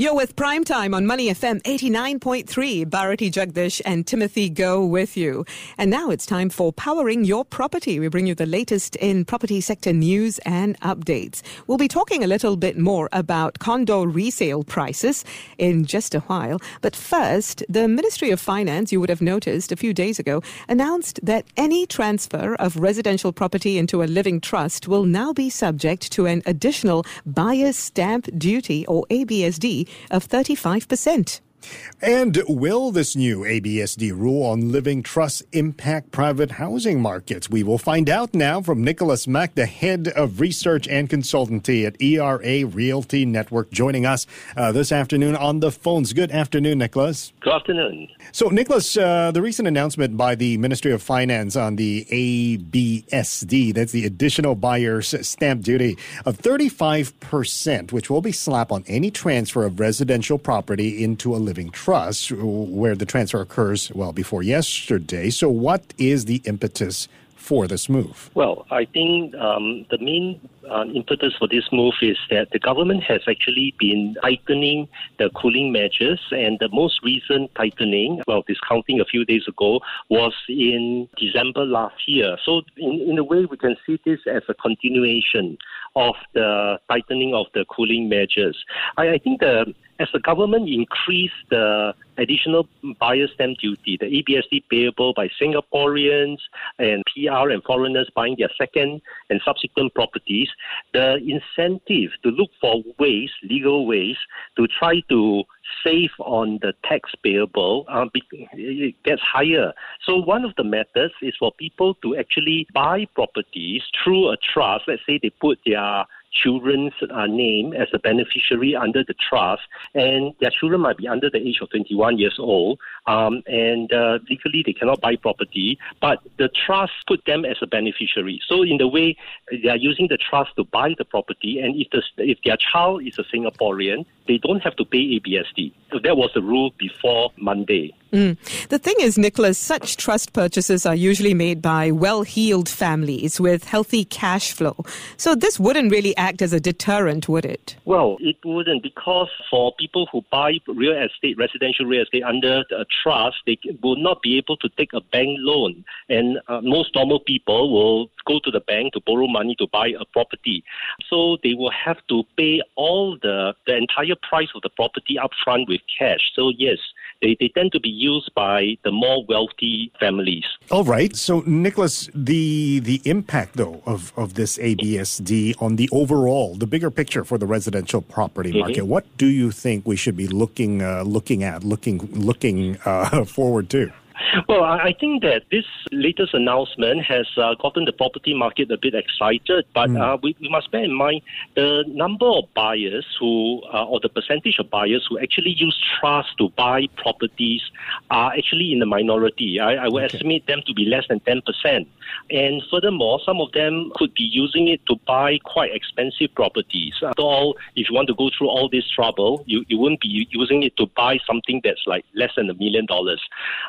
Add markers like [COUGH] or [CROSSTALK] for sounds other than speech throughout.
You're with Primetime on Money FM 89.3. Bharati Jagdish and Timothy Go with you. And now it's time for Powering Your Property. We bring you the latest in property sector news and updates. We'll be talking a little bit more about condo resale prices in just a while. But first, the Ministry of Finance, you would have noticed a few days ago, announced that any transfer of residential property into a living trust will now be subject to an additional buyer's stamp duty or ABSD of 35%. And will this new ABSD rule on living trusts impact private housing markets? We will find out now from Nicholas Mak, the head of research and consultancy at ERA Realty Network, joining us uh, this afternoon on the phones. Good afternoon, Nicholas. Good afternoon. So, Nicholas, uh, the recent announcement by the Ministry of Finance on the ABSD, that's the additional buyer's stamp duty of 35%, which will be slapped on any transfer of residential property into a living trust where the transfer occurs, well, before yesterday. So, what is the impetus for this move? Well, I think um, the main uh, impetus for this move is that the government has actually been tightening the cooling measures, and the most recent tightening, well, discounting a few days ago, was in December last year. So, in, in a way, we can see this as a continuation of the tightening of the cooling measures. I, I think the as the government increased the additional buyer stamp duty, the ABSD payable by Singaporeans and PR and foreigners buying their second and subsequent properties, the incentive to look for ways, legal ways, to try to save on the tax payable uh, it gets higher. So one of the methods is for people to actually buy properties through a trust. Let's say they put their children's uh, name as a beneficiary under the trust, and their children might be under the age of 21 years old, um, and uh, legally they cannot buy property, but the trust put them as a beneficiary. So in the way they are using the trust to buy the property, and if the, if their child is a Singaporean, they don't have to pay ABSD. So that was the rule before Monday. Mm. The thing is, Nicholas, such trust purchases are usually made by well heeled families with healthy cash flow. So this wouldn't really act as a deterrent, would it? Well, it wouldn't because for people who buy real estate, residential real estate under a trust, they will not be able to take a bank loan. And uh, most normal people will go to the bank to borrow money to buy a property. So they will have to pay all the, the entire price of the property upfront with cash. So, yes, they, they tend to be used by the more wealthy families. All right. So, Nicholas, the the impact though of, of this ABSD on the overall, the bigger picture for the residential property mm-hmm. market. Mm-hmm. What do you think we should be looking uh, looking at, looking looking uh, [LAUGHS] forward to? Well, I think that this latest announcement has uh, gotten the property market a bit excited, but mm. uh, we, we, must bear in mind the number of buyers who, uh, or the percentage of buyers who actually use trust to buy properties are actually in the minority. I, I would okay. estimate them to be less than 10%. And furthermore, some of them could be using it to buy quite expensive properties. After all, if you want to go through all this trouble, you, you wouldn't be using it to buy something that's like less than a million dollars.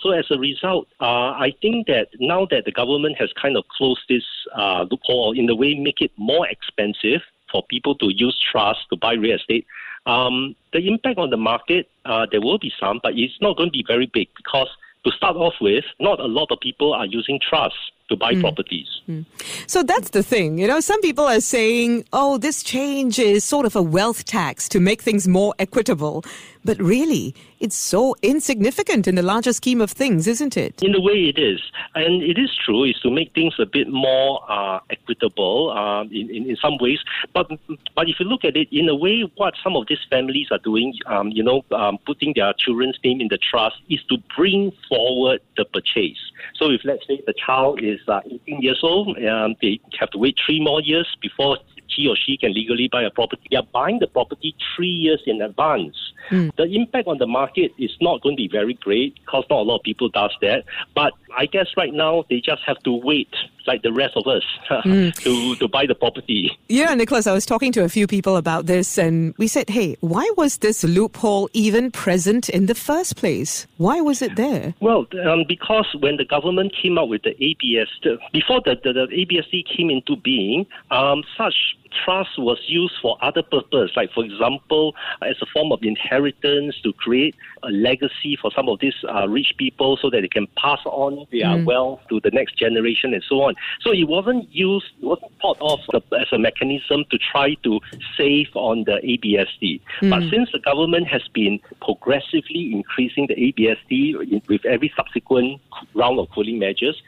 So as a result, uh, I think that now that the government has kind of closed this uh, loophole, in the way make it more expensive for people to use trust to buy real estate, um, the impact on the market, uh, there will be some, but it's not going to be very big because to start off with, not a lot of people are using trust to buy mm. properties. Mm. So that's the thing. You know, some people are saying, oh, this change is sort of a wealth tax to make things more equitable. But really, it's so insignificant in the larger scheme of things, isn't it? In a way, it is. And it is true, is to make things a bit more uh, equitable uh, in, in, in, some ways. But but if you look at it, in a way, what some of these families are doing, um, you know, um, putting their children's name in the trust is to bring forward the purchase. So if, let's say, the child is uh, 18 years old, um, they have to wait three more years before he or she can legally buy a property. They are buying the property three years in advance. Mm. The impact on the market is not going to be very great because not a lot of people does that. But I guess right now they just have to wait like the rest of us [LAUGHS] mm. to, to buy the property. Yeah, Nicholas, I was talking to a few people about this and we said, hey, why was this loophole even present in the first place? Why was it there? Well, um, because when the government came out with the ABS, before the, the, the ABSD came into being, um, such trust was used for other purpose, like for example, as a form of inheritance to create a legacy for some of these uh, rich people so that they can pass on their mm. wealth to the next generation and so on. So it wasn't used, it wasn't thought of as a mechanism to try to save on the ABSD. Mm. But since the government has been progressively increasing the ABSD with every subsequent round of cooling measures,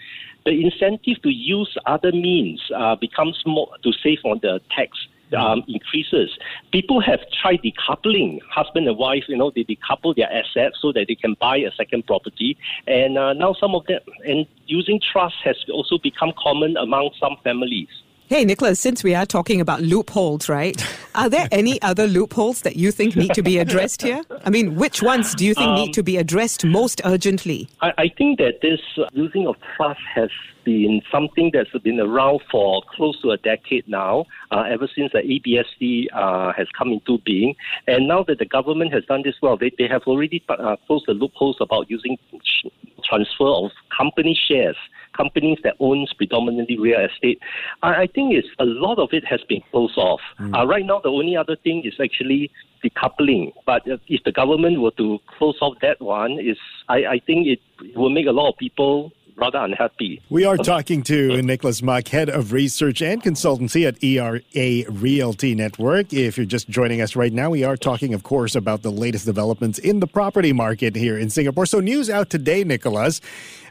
the incentive to use other means uh, becomes more to save on the tax um, increases. People have tried decoupling, husband and wife, you know, they decouple their assets so that they can buy a second property. And uh, now some of them, and using trust has also become common among some families. Hey, Nicholas, since we are talking about loopholes, right? Are there [LAUGHS] any other loopholes that you think need to be addressed here? I mean, which ones do you think um, need to be addressed most urgently? I, I think that this using of trust has been something that's been around for close to a decade now, uh, ever since the ABSD uh, has come into being. And now that the government has done this well, they, they have already uh, closed the loopholes about using transfer of company shares companies that owns predominantly real estate. I, I think it's a lot of it has been closed off. Mm. Uh, right now, the only other thing is actually decoupling. But if the government were to close off that one, is I, I think it will make a lot of people rather unhappy. We are talking to Nicholas Mak, head of research and consultancy at ERA Realty Network. If you're just joining us right now, we are talking, of course, about the latest developments in the property market here in Singapore. So, news out today, Nicholas.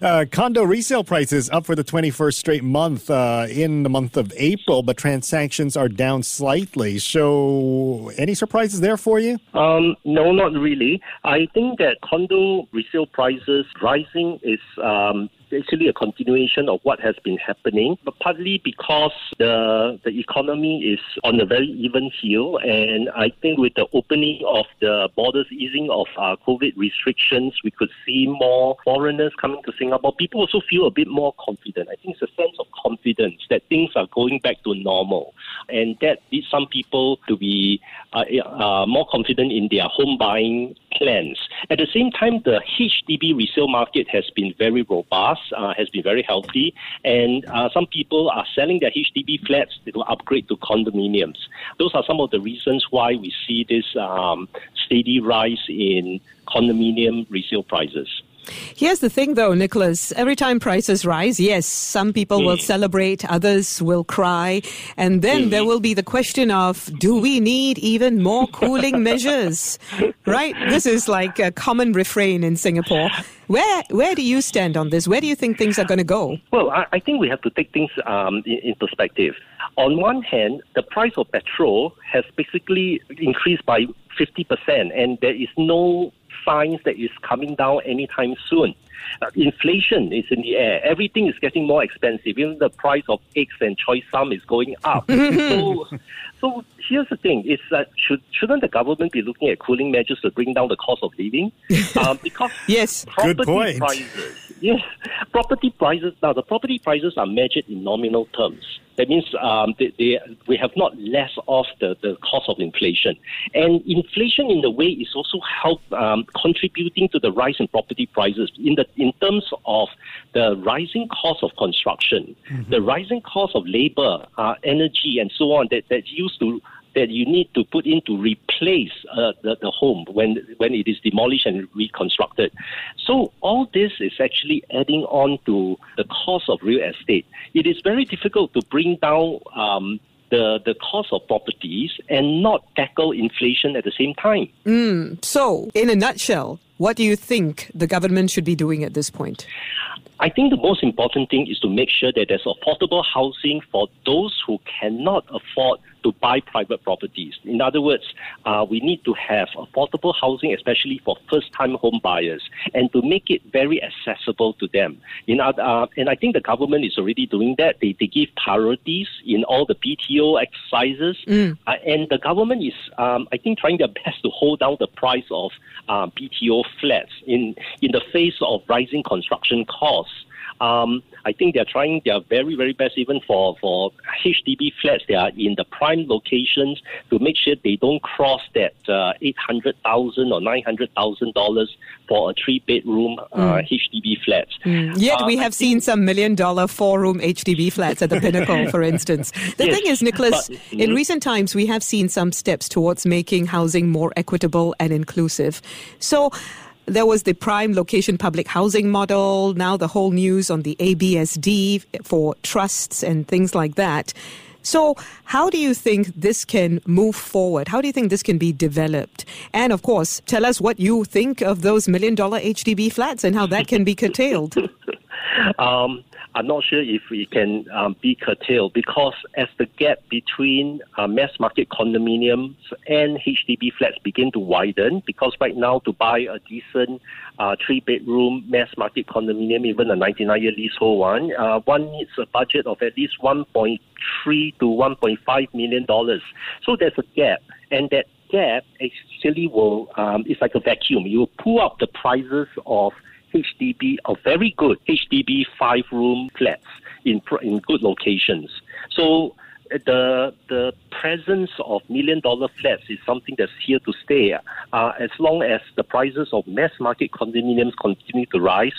Uh, condo resale prices up for the 21st straight month uh, in the month of April, but transactions are down slightly. So, any surprises there for you? Um, no, not really. I think that condo resale prices rising is um, actually a continuation of what has been happening, but partly because the the economy is on a very even heel, and I think with the opening of the borders, easing of uh, COVID restrictions, we could see more foreigners coming to Singapore. People also feel a bit more confident. I think it's a sense of confidence that things are going back to normal, and that leads some people to be uh, uh, more confident in their home buying plans. At the same time, the HDB resale market has been very robust, uh, has been very healthy, and uh, some people are selling their HDB flats to upgrade to condominiums. Those are some of the reasons why we see this um, steady rise in condominium resale prices. Here's the thing, though, Nicholas. Every time prices rise, yes, some people mm. will celebrate, others will cry. And then mm. there will be the question of do we need even more cooling [LAUGHS] measures? Right? This is like a common refrain in Singapore. Where, where do you stand on this? Where do you think things are going to go? Well, I, I, think we have to take things um, in, in perspective. On one hand, the price of petrol has basically increased by 50%, and there is no signs that it's coming down anytime soon. Uh, inflation is in the air. Everything is getting more expensive. Even the price of eggs and choy sum is going up. [LAUGHS] so, so here's the thing: is that should shouldn't the government be looking at cooling measures to bring down the cost of living? [LAUGHS] Um, because yes, good point. Prices, yes, property prices now the property prices are measured in nominal terms. That means um, they, they, we have not less off the, the cost of inflation. And inflation, in a way, is also help um, contributing to the rise in property prices in, the, in terms of the rising cost of construction, mm-hmm. the rising cost of labor, uh, energy, and so on that, that used to that you need to put in to replace uh, the, the home when when it is demolished and reconstructed. So all this is actually adding on to the cost of real estate. It is very difficult to bring down um, the, the cost of properties and not tackle inflation at the same time. Mm, so, in a nutshell, what do you think the government should be doing at this point? I think the most important thing is to make sure that there's affordable housing for those who cannot afford to buy private properties. In other words, uh, we need to have affordable housing, especially for first-time home buyers, and to make it very accessible to them. In other, uh, and I think the government is already doing that. They, they give priorities in all the BTO exercises, mm. uh, and the government is, um, I think, trying their best to hold down the price of uh, BTO flats in in the face of rising construction costs. Um, I think they're trying their very, very best, even for, for HDB flats. They are in the prime locations to make sure they don't cross that uh, eight hundred thousand or nine hundred thousand dollars for a three bedroom uh, mm. HDB flat. Mm. Yet we uh, have seen some million dollar four room HDB flats at the Pinnacle, for [LAUGHS] instance. The yes, thing is, Nicholas, but, mm-hmm. in recent times we have seen some steps towards making housing more equitable and inclusive. So there was the prime location public housing model, now the whole news on the ABSD for trusts and things like that. So, how do you think this can move forward? How do you think this can be developed? And of course, tell us what you think of those million dollar HDB flats and how that can be curtailed. [LAUGHS] um, I'm not sure if we can um, be curtailed because as the gap between uh, mass market condominiums and HDB flats begin to widen, because right now to buy a decent uh, three bedroom mass market condominium, even a 99 year leasehold one, uh, one needs a budget of at least 1.3 to 1.5 million dollars. So there's a gap, and that gap actually will um, it's like a vacuum. You pull up the prices of HDB, or very good HDB five room flats in in good locations. So the the presence of million dollar flats is something that's here to stay. Uh, as long as the prices of mass market condominiums continue to rise,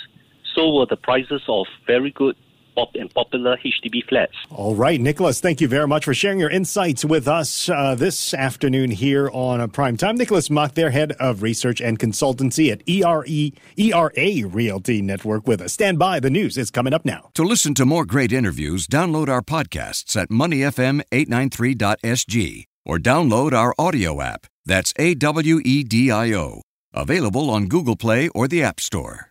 so will the prices of very good pop and popular HDB flats. All right, Nicholas, thank you very much for sharing your insights with us uh, this afternoon here on a Prime Time. Nicholas Mak, their head of research and consultancy at ERE, ERA Realty Network with us. Stand by, the news is coming up now. To listen to more great interviews, download our podcasts at moneyfm893.sg or download our audio app. That's A W E D I O. Available on Google Play or the App Store.